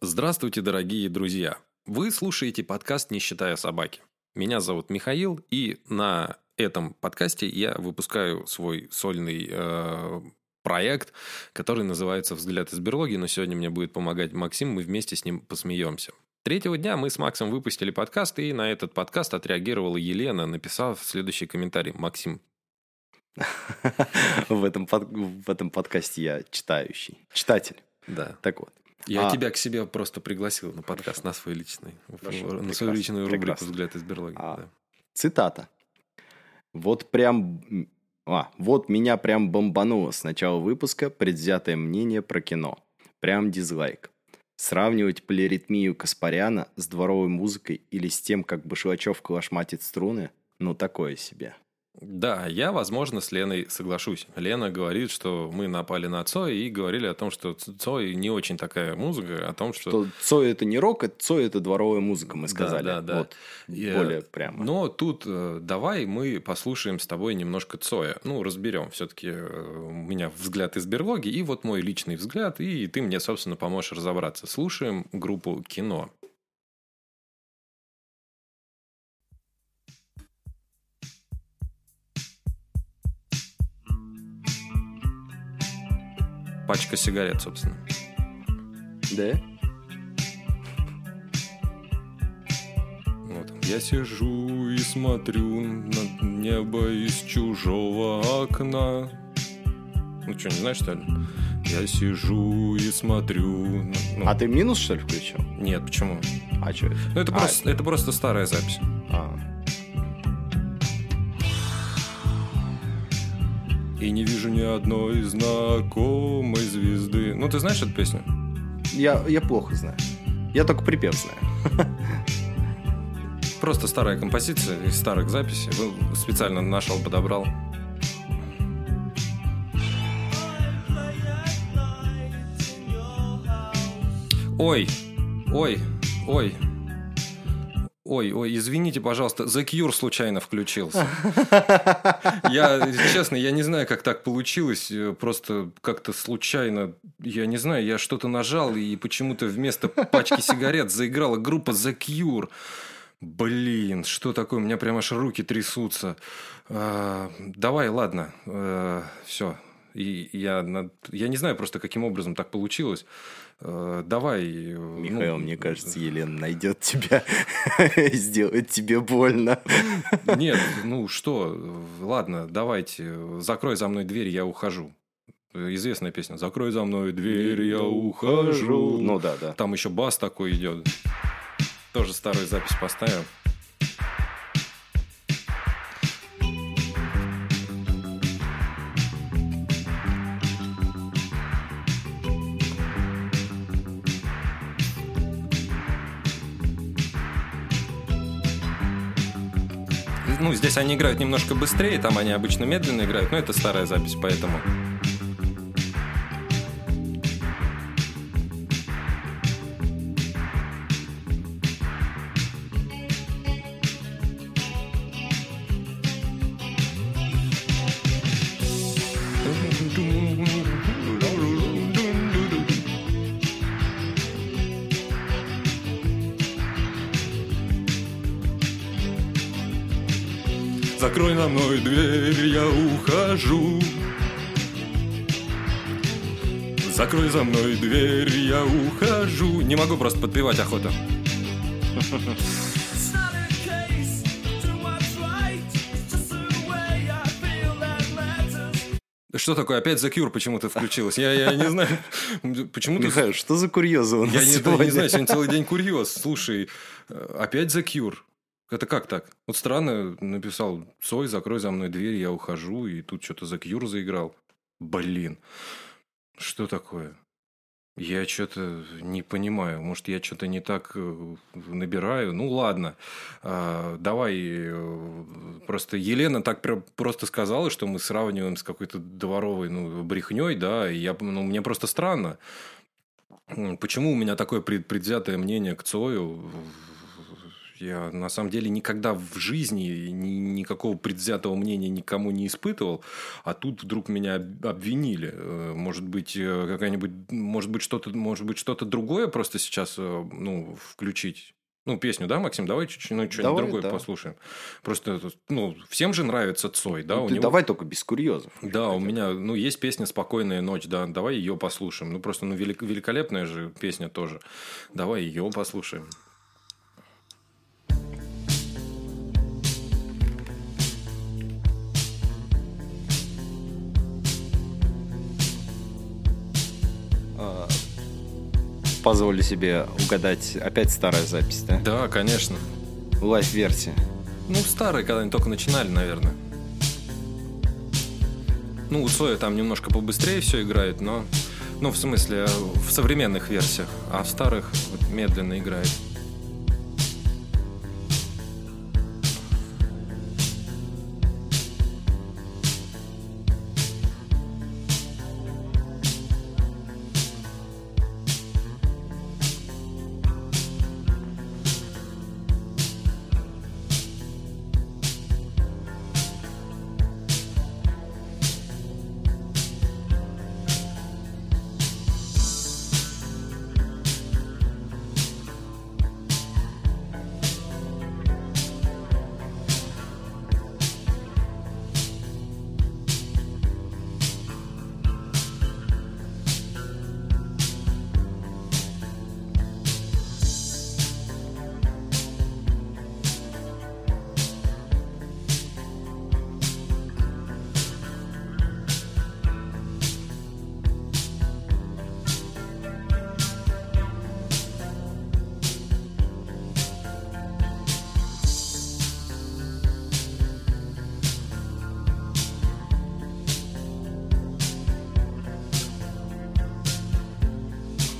Здравствуйте, дорогие друзья! Вы слушаете подкаст «Не считая собаки». Меня зовут Михаил, и на этом подкасте я выпускаю свой сольный э, проект, который называется «Взгляд из берлоги», но сегодня мне будет помогать Максим, мы вместе с ним посмеемся. Третьего дня мы с Максом выпустили подкаст, и на этот подкаст отреагировала Елена, написав следующий комментарий. Максим, в этом, под, в этом подкасте я читающий. Читатель. Да. Так вот. Я А. тебя к себе просто пригласил на подкаст, на свой личный. Хорошо, на свою прекрасно, личную рубрику прекрасно. «Взгляд из берлоги». А. да. Цитата. Вот прям... А, вот меня прям бомбануло с начала выпуска предвзятое мнение про кино. Прям дизлайк. Сравнивать полиритмию Каспаряна с дворовой музыкой или с тем, как Башлачев клашматит струны, ну такое себе. Да, я, возможно, с Леной соглашусь. Лена говорит, что мы напали на Цой и говорили о том, что Цой не очень такая музыка, о том, что... Что Цой это не рок, а Цой это дворовая музыка, мы сказали. Да, да, да. Вот, э, более прямо. Но тут э, давай мы послушаем с тобой немножко Цоя. Ну, разберем. Все-таки у меня взгляд из берлоги, и вот мой личный взгляд, и ты мне, собственно, поможешь разобраться. Слушаем группу «Кино». Пачка сигарет, собственно. Да? Вот. Я сижу и смотрю на небо из чужого окна. Ну что, не знаешь, что ли? Я сижу и смотрю. ну, А ты минус, что ли, включил? Нет, почему? А что это? Ну, это, А, просто, это просто старая запись. А. И не вижу ни одной знакомой звезды. Ну, ты знаешь эту песню? Я, я плохо знаю. Я только припев знаю. Просто старая композиция из старых записей. Специально нашел, подобрал. Ой, ой, ой. Ой, ой, извините, пожалуйста, The Cure случайно включился. Я, честно, я не знаю, как так получилось. э, Просто как-то случайно, я не знаю, я что-то нажал, и почему-то вместо пачки сигарет заиграла группа The Cure. Блин, что такое? У меня прям аж руки трясутся. А, давай, ладно, все. И я, я не знаю просто, каким образом так получилось. Э, давай. э, Михаил, ну, мне кажется, Елена найдет тебя и сделает тебе больно. Нет, ну что, ладно, давайте, закрой за мной дверь, я ухожу. Известная песня. Закрой за мной дверь, я ухожу. Ну да, да. Там еще бас такой идет. Тоже старую запись поставим. Здесь они играют немножко быстрее, там они обычно медленно играют, но это старая запись, поэтому... На мной дверь, я ухожу. Закрой за мной дверь, я ухожу. Не могу просто подпевать охота. Что такое? Опять The Cure почему-то включилась. Я, я не знаю. Почему-то... Михаил, что за курьезы у нас Я не, я сегодня? не знаю, сегодня целый день курьез. Слушай, э, опять The Cure? Это как так? Вот странно написал Цой, закрой за мной дверь, я ухожу, и тут что-то The Cure заиграл. Блин, что такое? Я что-то не понимаю. Может, я что-то не так э, набираю. Ну, ладно. А, давай. э, Просто Елена так просто сказала, что мы сравниваем с какой-то дворовой ну, брехней, да. И я, ну, мне просто странно. Почему у меня такое пред- предвзятое мнение к Цою? Я на самом деле никогда в жизни ни- никакого предвзятого мнения никому не испытывал, а тут вдруг меня об- обвинили. Э, Может быть, э, какая-нибудь, может быть, что-то, может быть, что-то другое просто сейчас, э, ну, включить. Ну, песню, да, Максим? Давай чуть-чуть, ну, что-нибудь Давай, другое да. послушаем. Просто, ну, всем же нравится Цой, да? Ну, у ты него- давай только без курьезов. Да, у меня, ну, есть песня «Спокойная ночь», да, давай ее послушаем. Ну, просто, ну, велик- великолепная же песня тоже. Давай ее послушаем. Позволю себе угадать опять старая запись, да? Да, конечно. Лайв-версия. Ну, старые, когда они только начинали, наверное. Ну, у Цоя там немножко побыстрее все играет, но... Ну, в смысле, в современных версиях. А в старых вот медленно играет.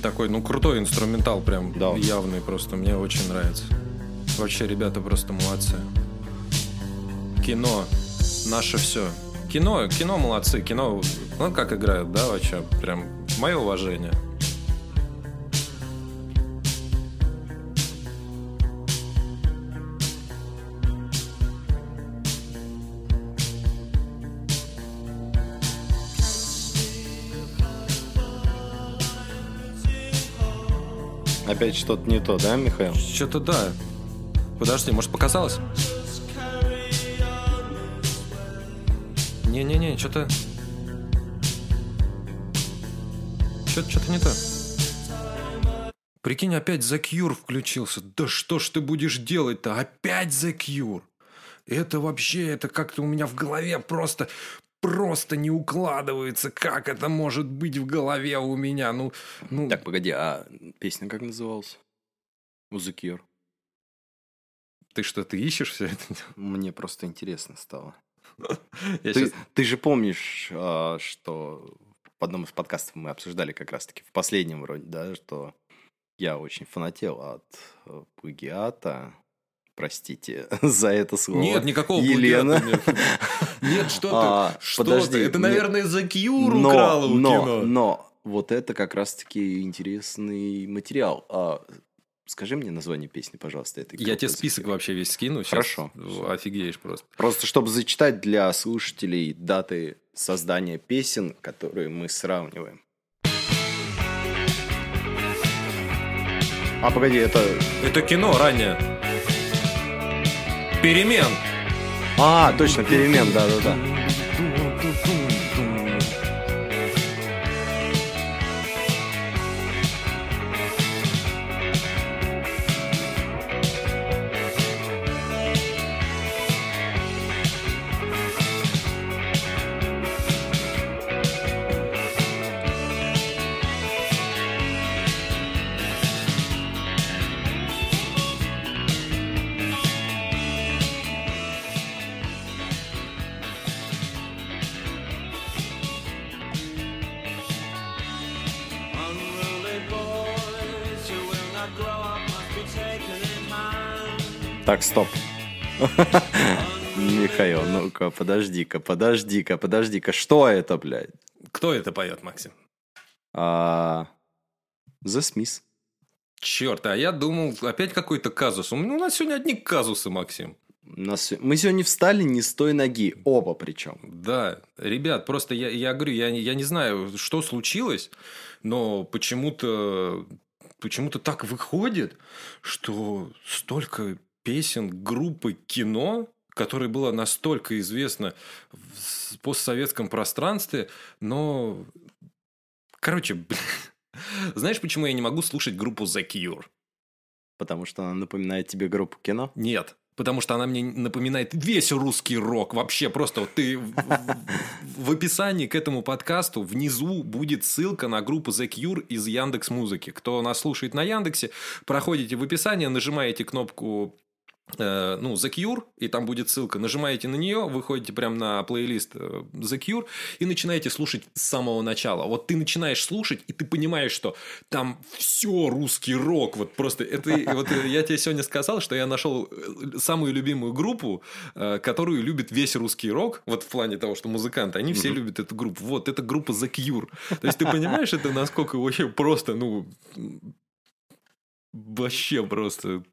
Такой, ну, крутой инструментал прям Да. явный просто. Мне очень нравится. Вообще, ребята просто молодцы. Кино. Наше все. Кино, кино молодцы. Кино, ну, как играют, да, вообще. Прям мое уважение. Опять что-то не то, да, Михаил? Что-то да. Подожди, может, показалось? Не-не-не, что-то... Что-то не то. Прикинь, опять The Cure включился. Да что ж ты будешь делать-то? Опять The Cure. Это вообще, это как-то у меня в голове просто, просто не укладывается. Как это может быть в голове у меня? Ну, ну Так, погоди, а песня как называлась? У The Cure. ты что, ты ищешь все это? Мне просто интересно стало. Ты, же помнишь, а, что в одном из подкастов мы обсуждали как раз-таки, в последнем вроде, да, что я очень фанател от э, плагиата. Простите за это слово. Нет, никакого Елена. плагиата нет. Нет, что А, ты? Что подожди, ты? Это, мне- наверное, за Кьюр но, украла у но, кино. но вот это как раз-таки интересный материал. А, скажи мне название песни, пожалуйста. Этой Я тебе список Cure. вообще весь скину. щас Хорошо. Офигеешь просто. Просто чтобы зачитать для слушателей даты создания песен, которые мы сравниваем. А, погоди, это... Это кино ранее. Перемен. А, точно, перемен, да-да-да. Так, стоп. Михаил, ну-ка, подожди-ка, подожди-ка, подожди-ка. Что это, блядь? Кто это поет, Максим? А, The Smiths. Черт, а я думал, опять какой-то казус. У нас сегодня одни казусы, Максим. Нас- Мы сегодня встали не с той ноги, оба причем. Да, ребят, просто я, я говорю, я, я не знаю, что случилось, но почему-то почему-то так выходит, что столько песен группы кино, которая была настолько известна в постсоветском пространстве, но... Короче, блин, знаешь, почему я не могу слушать группу The Cure? Потому что она напоминает тебе группу кино. Нет. Потому что она мне напоминает весь русский рок. Вообще просто вот ты в, в- описании к этому подкасту внизу будет ссылка на группу The Cure из Яндекс Музыки. Кто нас слушает на Яндексе, проходите в описание, нажимаете кнопку ну, The Cure, и там будет ссылка. Нажимаете на нее, выходите прямо на плейлист э, The Cure и начинаете слушать с самого начала. Вот ты начинаешь слушать, и ты понимаешь, что там все русский рок. Вот просто это... Вот я тебе сегодня сказал, что я нашел э, самую любимую группу, э, которую любит весь русский рок. Вот в плане того, что музыканты, они все любят эту группу. Вот, это группа The Cure. То есть ты понимаешь, это насколько вообще просто, ну... Вообще просто...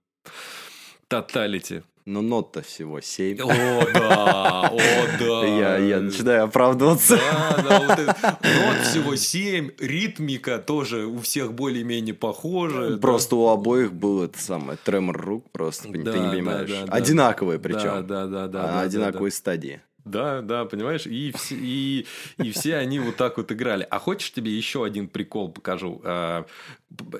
Тоталити. Но нот-то всего 7. О, да, о, да. Я, я начинаю оправдываться. Да, да, вот это. Нот всего 7, ритмика тоже у всех более-менее похожа. да. Просто у обоих был это самое тремор рук, просто ты Да, не да, понимаешь. да, да. Одинаковые Да, причем. да, да, да. А да, одинаковые стадии. Да, да, понимаешь? И все, и, и все они вот так вот играли. А хочешь, тебе еще один прикол покажу? А,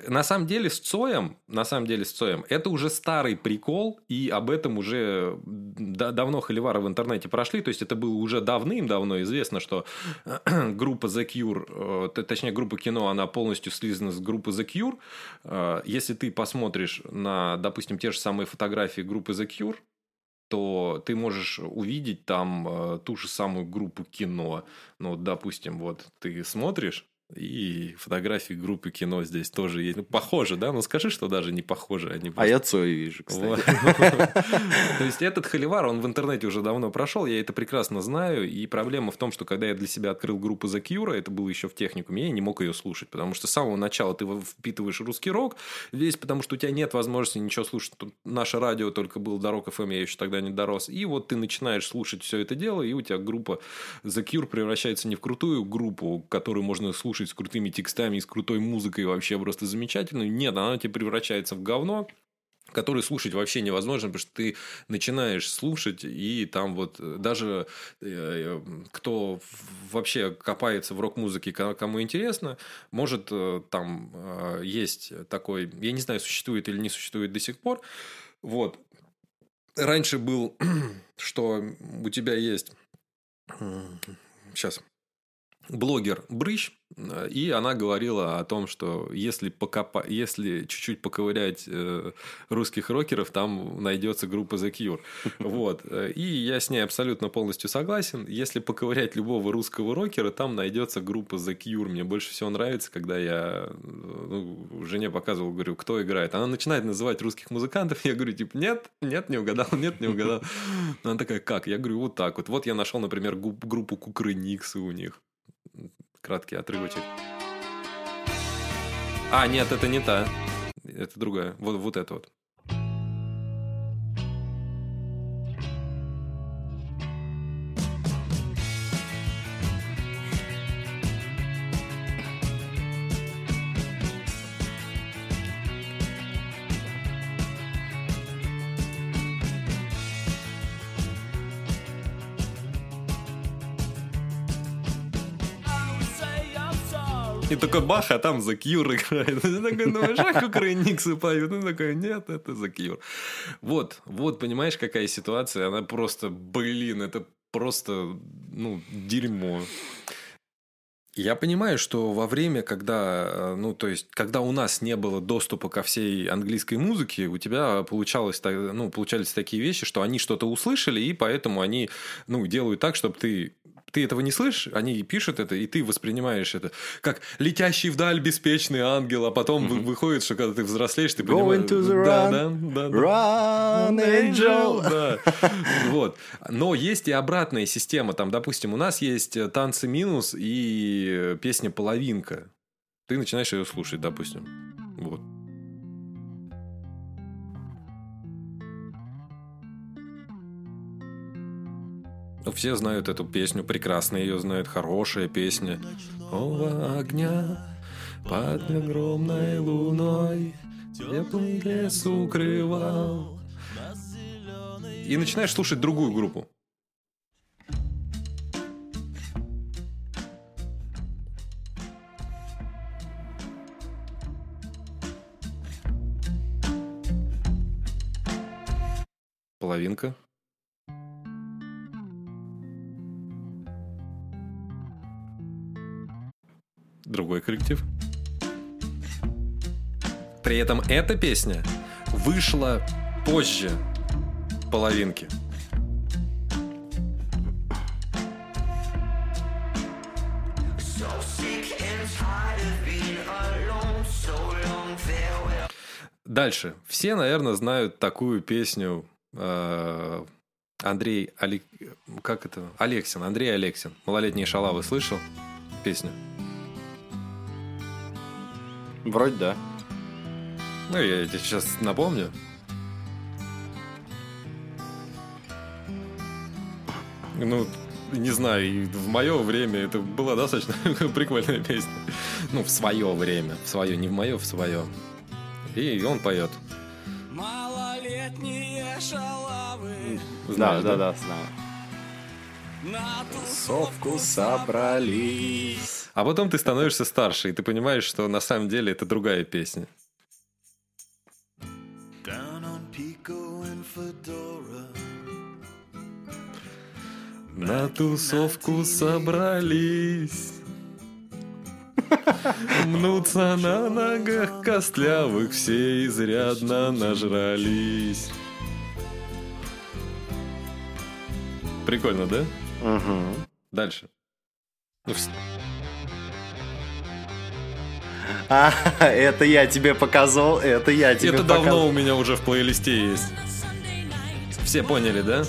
На самом деле с Цоем, на самом деле с Цоем, это уже старый прикол, и об этом уже да- давно холивары в интернете прошли. То есть это было уже давным-давно известно, что группа The Cure, э, точнее группа кино, она полностью слизана с группы The Cure. Э, Если ты посмотришь на, допустим, те же самые фотографии группы The Cure, то ты можешь увидеть там э, ту же самую группу кино. Ну, допустим, вот ты смотришь, и фотографии группы кино здесь тоже есть. Ну, похоже, да? Ну, скажи, что даже не похоже. Они А просто- я Цой вижу, кстати. То есть этот холивар, он в интернете уже давно прошел, я это прекрасно знаю, и проблема в том, что когда я для себя открыл группу The Cure, это было еще в техникуме, я не мог ее слушать, потому что с самого начала ты впитываешь русский рок, весь потому что у тебя нет возможности ничего слушать. Наше радио только был Дорог ФМ, я еще тогда не дорос, и вот ты начинаешь слушать все это дело, и у тебя группа The Cure превращается не в крутую группу, которую можно слушать с крутыми текстами и с крутой музыкой вообще просто замечательную. Нет, она тебе превращается в говно, который слушать вообще невозможно, потому что ты начинаешь слушать, и там вот э, даже э, кто в- вообще копается в рок-музыке, ко- кому интересно, может э, там э, есть такой, я не знаю, существует или не существует до сих пор, вот. Раньше был, что у тебя есть сейчас блогер Брыщ, э, и она говорила о том, что если, покопа... если чуть-чуть поковырять э, русских рокеров, там найдется группа The Cure. Вот. И я с ней абсолютно полностью согласен. Если поковырять любого русского рокера, там найдется группа The Cure. Мне больше всего нравится, когда я э, ну, жене показывал, говорю, кто играет. Она начинает называть русских музыкантов. Я говорю, типа, нет, нет, не угадал, нет, не угадал. Она такая, как? Я говорю, вот так вот. Вот я нашел, например, группу Кукрыниксы у них. Краткий отрывочек. А, нет, это не та. Это другая. Вот, вот это вот. И такой бах, а там The Cure играет. Ты такой думаешь, а Кукрыниксы поют? Ну такой, нет, это The Cure. Вот, вот, понимаешь, какая ситуация? Она просто, блин, это просто, ну, дерьмо. Я понимаю, что во время, когда, э, ну, то есть, когда у нас не было доступа ко всей английской музыке, у тебя получалось, ну, получались такие вещи, что они что-то услышали, и поэтому они, ну, делают так, чтобы ты ты этого не слышишь, они пишут это, и ты воспринимаешь это как летящий вдаль беспечный ангел, а потом вы- выходит, что когда ты взрослеешь, ты понимаешь... into the да, run. да, да, да. Run, angel! Да. Вот. Но есть и обратная система. Там, допустим, у нас есть э, танцы минус и э, песня половинка. Ты начинаешь ее слушать, допустим. Все знают эту песню, прекрасно ее знают, хорошая песня. О, огня под огромной луной теплый лес укрывал. И начинаешь слушать другую группу. Половинка. Другой коллектив. При этом эта песня вышла позже половинки. Дальше. Все, наверное, знают такую песню э, Андрей Али... как это? Алексин. Андрей Алексин. Малолетние шалавы слышал песню? Вроде да. Ну, я тебе сейчас напомню. Ну, не знаю, и в мое время это была достаточно прикольная песня. Ну, в свое время. В свое, не в мое, в свое. И он поет. Малолетние шалавы Да, Знаешь, да, да, знаю. на Совку собрались. А потом ты становишься старше, и ты понимаешь, что на самом деле это другая песня. Down on Pico and Fedora На тусовку собрались. Мнутся на ногах костлявых, все изрядно нажрались. Прикольно, да? Угу. Дальше. Ну, А, это я тебе показал, это я тебе Это показал. давно у меня уже в плейлисте есть. Все поняли, да?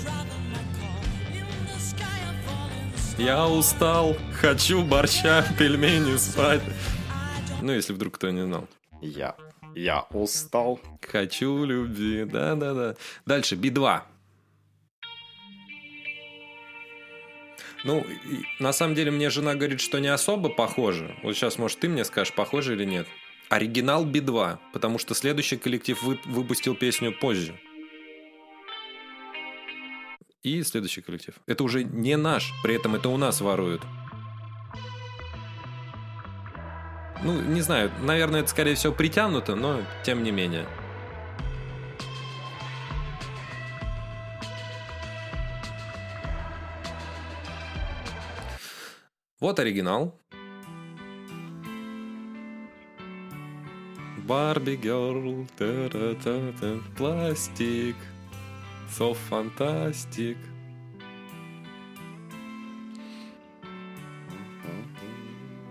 Я устал, хочу борща, пельмени спать. Ну, если вдруг кто не знал. Я, я устал. Хочу любви, да-да-да. Дальше, Би-2. Ну, на самом деле мне жена говорит, что не особо похоже. Вот сейчас, может, ты мне скажешь, похоже или нет. Оригинал Би-2, потому что следующий коллектив вы- выпустил песню позже. И следующий коллектив. Это уже не наш, при этом это у нас воруют. Ну, не знаю, наверное, это, скорее всего, притянуто, но тем не менее. Вот оригинал. Барби Герл, пластик, со фантастик.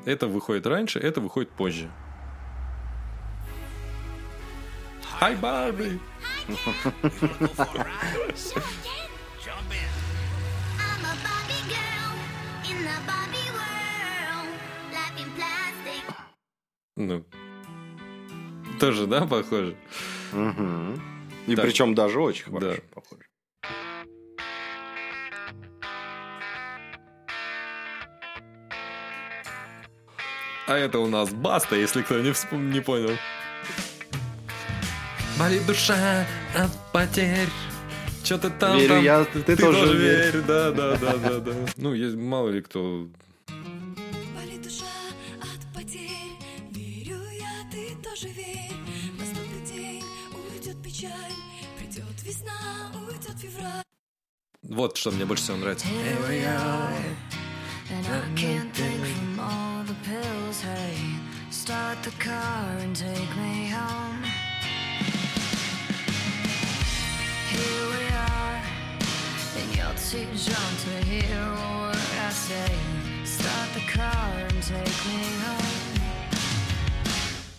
Это выходит раньше, это выходит позже. Hi, Барби! Ну, тоже, да, похоже? Угу. И Так. причем даже очень Да. хорошо похоже. А это у нас Баста, если кто не, вспом- не понял. Болит душа от потерь. Че ты там? Верю там? я, ты тоже верь. верь. Да, да, да, да, да. Ну, есть, мало ли кто. Вот что мне больше всего нравится.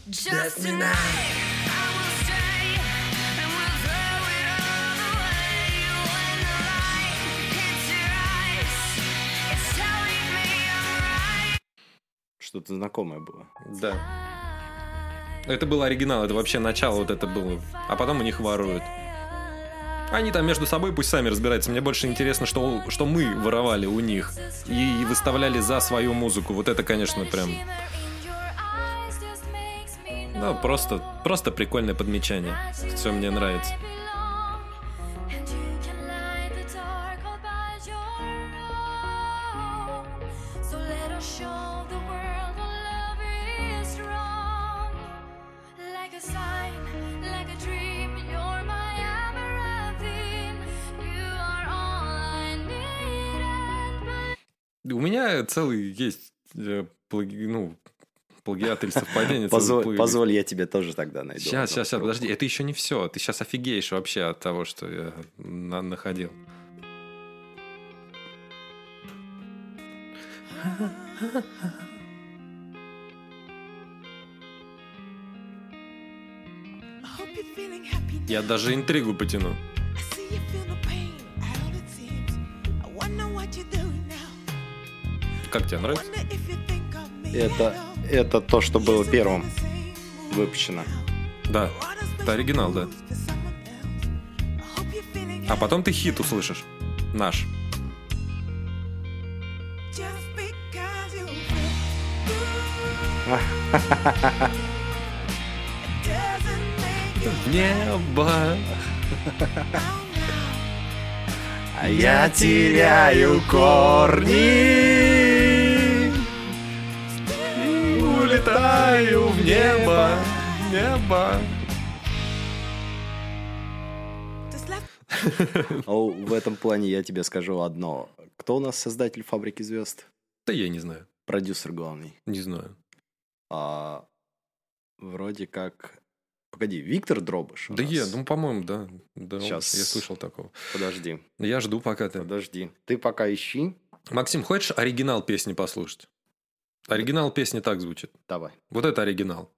Just tonight Что-то знакомое было. Да. Это был оригинал, это вообще начало вот это было. А потом у них воруют. Они там между собой пусть сами разбираются. Мне больше интересно, что, что мы воровали у них и, и выставляли за свою музыку. Вот это, конечно, прям... Ну, просто, просто прикольное подмечание. Все мне нравится. У меня целый есть э, плаги- ну, плагиат или совпадение. Позволь, позволь, я тебе тоже тогда найду. Сейчас, сейчас, сейчас, подожди, это еще не все. Ты сейчас офигеешь вообще от того, что я на- находил. Я даже интригу потяну. Как тебе нравится? Это, это то, что было первым выпущено. Да, это оригинал, да. А потом ты хит услышишь. Наш. Небо. А я теряю корни. Улетаю в небо. Небо. О, в этом плане я тебе скажу одно. Кто у нас создатель «Фабрики звезд»? Да я не знаю. Продюсер главный. Не знаю. А, вроде как... Погоди, Виктор Дробыш Да нас. я, ну, по-моему, да. да Щас. Я слышал такого. Подожди, Я жду, пока ты... подожди. Ты пока ищи. Максим, хочешь оригинал песни послушать? Оригинал песни так звучит. Давай. Вот это оригинал.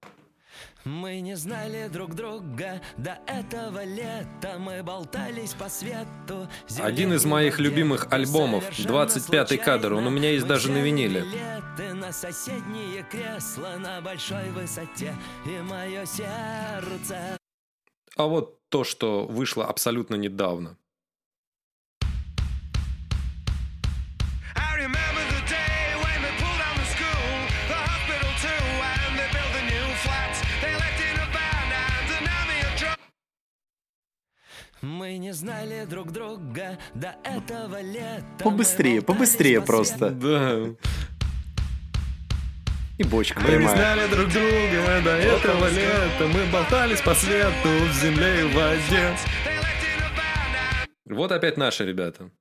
Мы не знали друг друга до этого лета Мы болтались по свету земле Один из моих любимых альбомов, Совершенно 25-й кадр, он у меня есть даже на виниле. на соседнее кресло на большой высоте И мое сердце А вот то, что вышло абсолютно недавно. Мы не знали друг друга до этого лета Побыстрее, Мы побыстрее по просто. Да. И бочка Мы не знали друг друга до этого лета. Мы болтались по свету в земле и в воде. Вот опять наши ребята.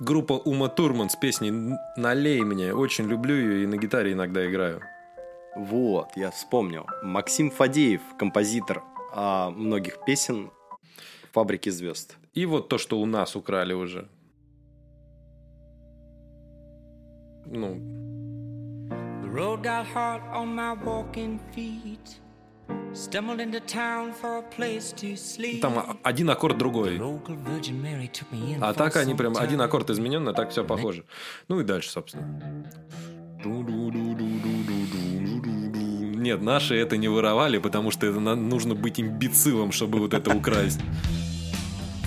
Группа Ума Турман с песней «Налей мне». Очень люблю ее и на гитаре иногда играю. Вот, я вспомнил. Максим Фадеев, композитор а, многих песен «Фабрики звезд». И вот то, что у нас украли уже. Ну, The road got hard on my walking feet. Stumbled into town for a place to sleep. там один аккорд другой. А так они прям один аккорд изменен, а так все похоже. Ну и дальше, собственно. Нет, наши это не воровали, потому что это нужно быть имбецилом, чтобы вот это украсть.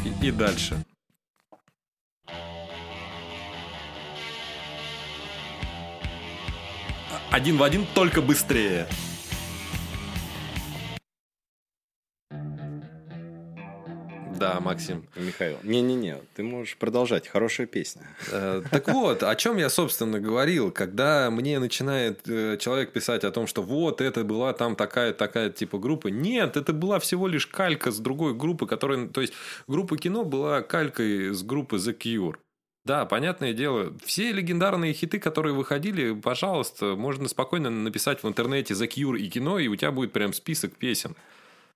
И, и дальше. Один в один, только быстрее. Да, Максим. Михаил, не-не-не, ты можешь продолжать. Хорошая песня. Э, Так вот, о чем я, собственно, говорил, когда мне начинает э, человек писать о том, что вот это была там такая такая типа группа. Нет, это была всего лишь калька с другой группы, которая, то есть группа кино была калькой с группы The Cure. Да, понятное дело, все легендарные хиты, которые выходили, пожалуйста, можно спокойно написать в интернете The Cure и кино, и у тебя будет прям список песен.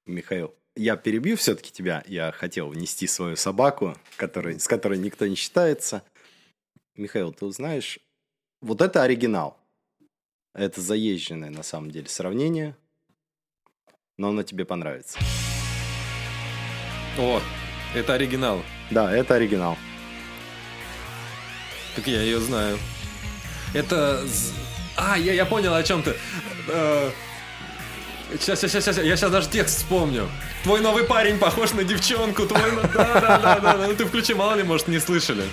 Михаил, я перебью все-таки тебя. Я хотел внести свою собаку, который, с которой никто не считается. Михаил, ты узнаешь, вот это оригинал. Это заезженное на самом деле сравнение, но оно тебе понравится. О, это оригинал. Да, это оригинал. Так я ее знаю. Это... А, я, я понял о чем ты. Сейчас, сейчас, сейчас, я сейчас даже текст вспомню. Твой новый парень похож на девчонку, твой... но- Да, да, да, да, да. Ну ты включи, мало ли, может, не слышали.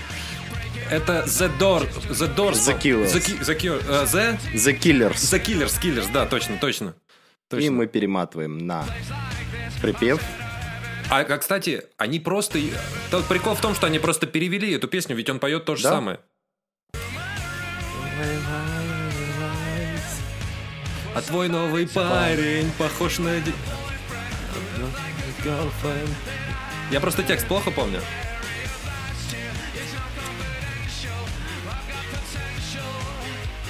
Это The Door... The Doors. The Killers. The, The, э, The... The Killers. The Killers, Killers, да, точно, точно. И Точно. мы перематываем на припев. А, а, кстати, они просто... Прикол в том, что они просто перевели эту песню, ведь он поет то же Да. самое. А твой новый парень похож на... Я просто текст плохо помню.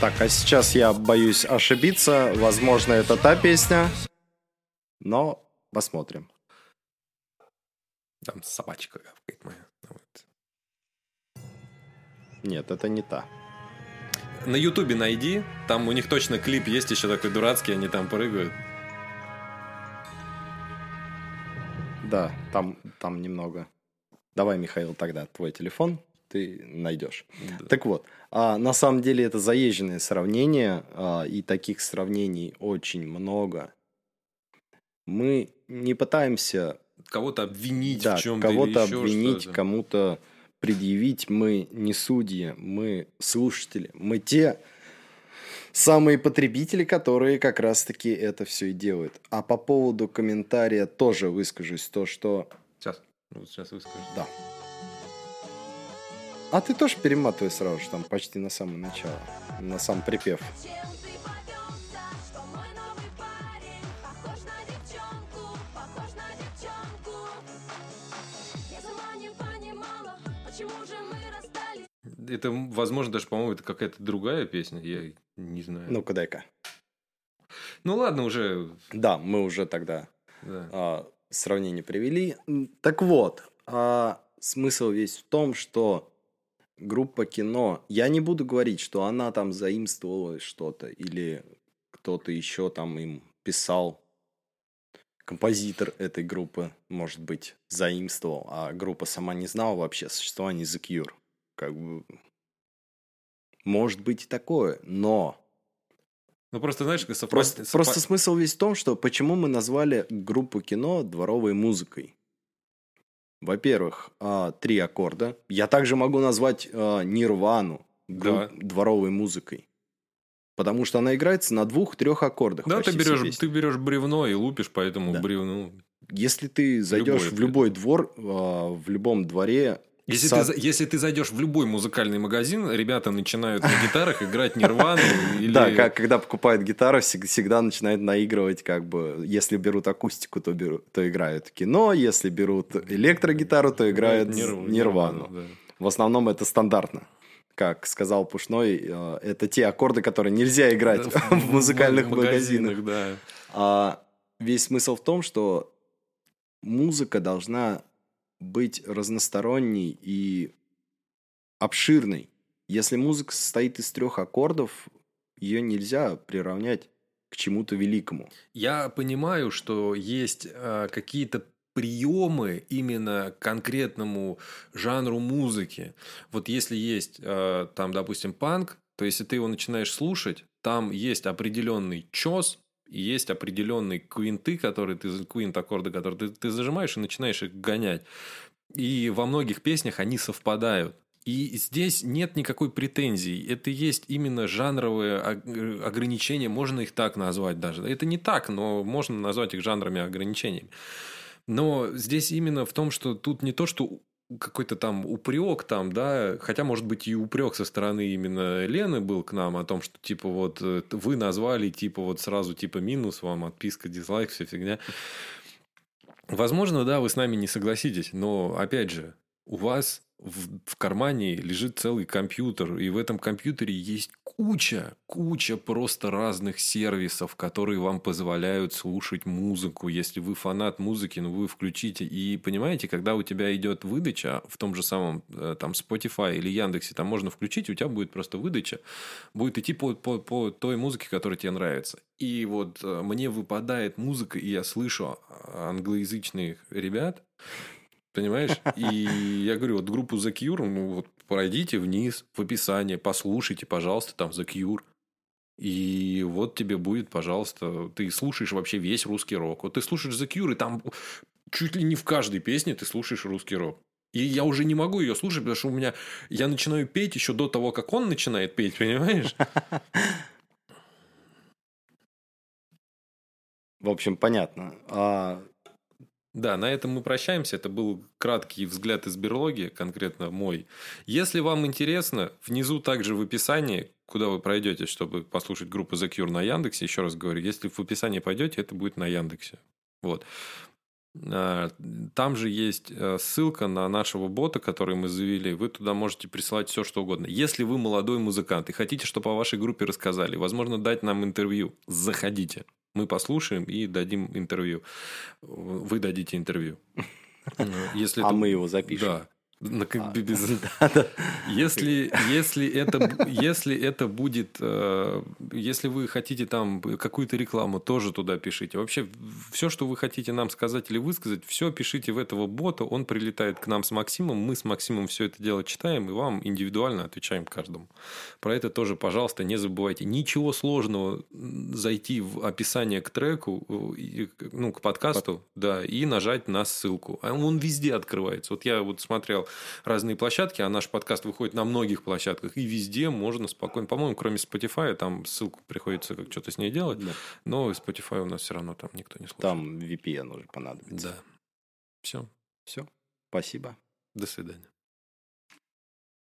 Так, а сейчас я боюсь ошибиться. Возможно, это та песня. Но посмотрим. Там собачка гавкает моя. Вот. Нет, это не та. На Ютубе найди, там у них точно клип есть еще такой дурацкий, они там прыгают. Да, там, там немного. Давай, Михаил, тогда твой телефон ты найдешь. Так вот, а, на самом деле это заезженное сравнение, а, и таких сравнений очень много. Мы не пытаемся Кого-то обвинить да, в чем-то кого-то обвинить, кому-то предъявить. Мы не судьи, мы слушатели. Мы те самые потребители, которые как раз-таки это все и делают. А по поводу комментария тоже выскажусь. То, что... Сейчас, ну, вот сейчас выскажу. Да. А ты тоже перематывай сразу же, там почти на самое начало. На сам припев. Это, возможно, даже, по-моему, это какая-то другая песня, я не знаю. Ну, Ну-ка, дай-ка. ладно, уже... Да, мы уже тогда да. а, сравнение привели. Так вот, а, смысл весь в том, что группа кино, я не буду говорить, что она там заимствовала что-то или кто-то еще там им писал. Композитор этой группы, может быть, заимствовал, а группа сама не знала вообще о существовании The Cure. Как бы... Может быть и такое, но Ну, просто, знаешь, совпад- Просто, совпад- просто смысл весь в том, что почему мы назвали группу кино дворовой музыкой. Во-первых, а, три аккорда. Я также могу назвать а, Нирвану Да. дворовой музыкой. Потому что она играется на двух-трех аккордах. Да, ты берешь, ты берешь бревно и лупишь по этому Да. бревну. Если ты зайдешь Любой в любой двор, а, в любом дворе... Если, сад- ты, если ты зайдешь в любой музыкальный магазин, ребята начинают на гитарах играть Нирвану или... Да, как, когда покупают гитару, всег- всегда начинают наигрывать, как бы, если берут акустику, то, беру- то играют кино, если берут электрогитару, то играют Нир- Нирвану. да. В основном это стандартно. Как сказал Пушной, э, это те аккорды, которые нельзя играть Да, в музыкальных в магазинах. да. А весь смысл в том, что музыка должна быть разносторонней и обширной. Если музыка состоит из трех аккордов, ее нельзя приравнять к чему-то великому. Я понимаю, что есть э, какие-то приемы именно конкретному жанру музыки. Вот если есть э, там, допустим, панк, то если ты его начинаешь слушать, там есть определенный чес, есть определенные квинты, которые ты, квинт аккорды, которые ты, ты зажимаешь и начинаешь их гонять. И во многих песнях они совпадают. И здесь нет никакой претензии. Это есть именно жанровые ог- ограничения, можно их так назвать даже. Это не так, но можно назвать их жанрами ограничениями. Но здесь именно в том, что тут не то, что какой-то там упрек там, да, хотя, может быть, и упрек со стороны именно Лены был к нам о том, что, типа, вот, э, вы назвали, типа, вот сразу, типа, минус вам, отписка, дизлайк, вся фигня. Возможно, да, вы с нами не согласитесь, но, опять же, у вас в, в кармане лежит целый компьютер, и в этом компьютере есть куча, куча просто разных сервисов, которые вам позволяют слушать музыку. Если вы фанат музыки, ну вы включите. И понимаете, когда у тебя идет выдача в том же самом э, там Spotify или Яндексе, там можно включить, у тебя будет просто выдача, будет идти по, по, по той музыке, которая тебе нравится. И вот э, мне выпадает музыка, и я слышу англоязычных ребят, Понимаешь? И я говорю, вот группу The Cure, ну вот пройдите вниз в описание, послушайте, пожалуйста, там The Cure. И вот тебе будет, пожалуйста, ты слушаешь вообще весь русский рок. Вот ты слушаешь The Cure, и там чуть ли не в каждой песне ты слушаешь русский рок. И я уже не могу ее слушать, потому что у меня... Я начинаю петь еще до того, как он начинает петь, понимаешь? В общем, понятно. А Да, на этом мы прощаемся. Это был краткий взгляд из берлоги, конкретно мой. Если вам интересно, внизу также в описании, куда вы пройдете, чтобы послушать группу The Cure на Яндексе, еще раз говорю, если в описании пойдете, это будет на Яндексе. Вот. А, Там же есть э, ссылка на нашего бота, который мы завели. Вы туда можете присылать все, что угодно. Если вы молодой музыкант и хотите, чтобы о вашей группе рассказали, возможно, дать нам интервью, заходите. Мы послушаем и дадим интервью. Вы дадите интервью. Если а это- мы его запишем. Да. На как А, бы без- да. Если, если, это, если это будет... э, Если вы хотите там какую-то рекламу, тоже туда пишите. Вообще, все, что вы хотите нам сказать или высказать, все пишите в этого бота. Он прилетает к нам с Максимом. Мы с Максимом все это дело читаем и вам индивидуально отвечаем каждому. Про это тоже, пожалуйста, не забывайте. Ничего сложного зайти в описание к треку, э, ну, к подкасту, да, и нажать на ссылку. А Он везде открывается. Вот я вот смотрел разные площадки, а наш подкаст выходит на многих площадках, и везде можно спокойно. По-моему, кроме Spotify, там ссылку приходится как что-то с ней делать, Да. но Spotify у нас все равно там никто не слушает. Там VPN уже понадобится. Да. Все. Все. Спасибо. До свидания.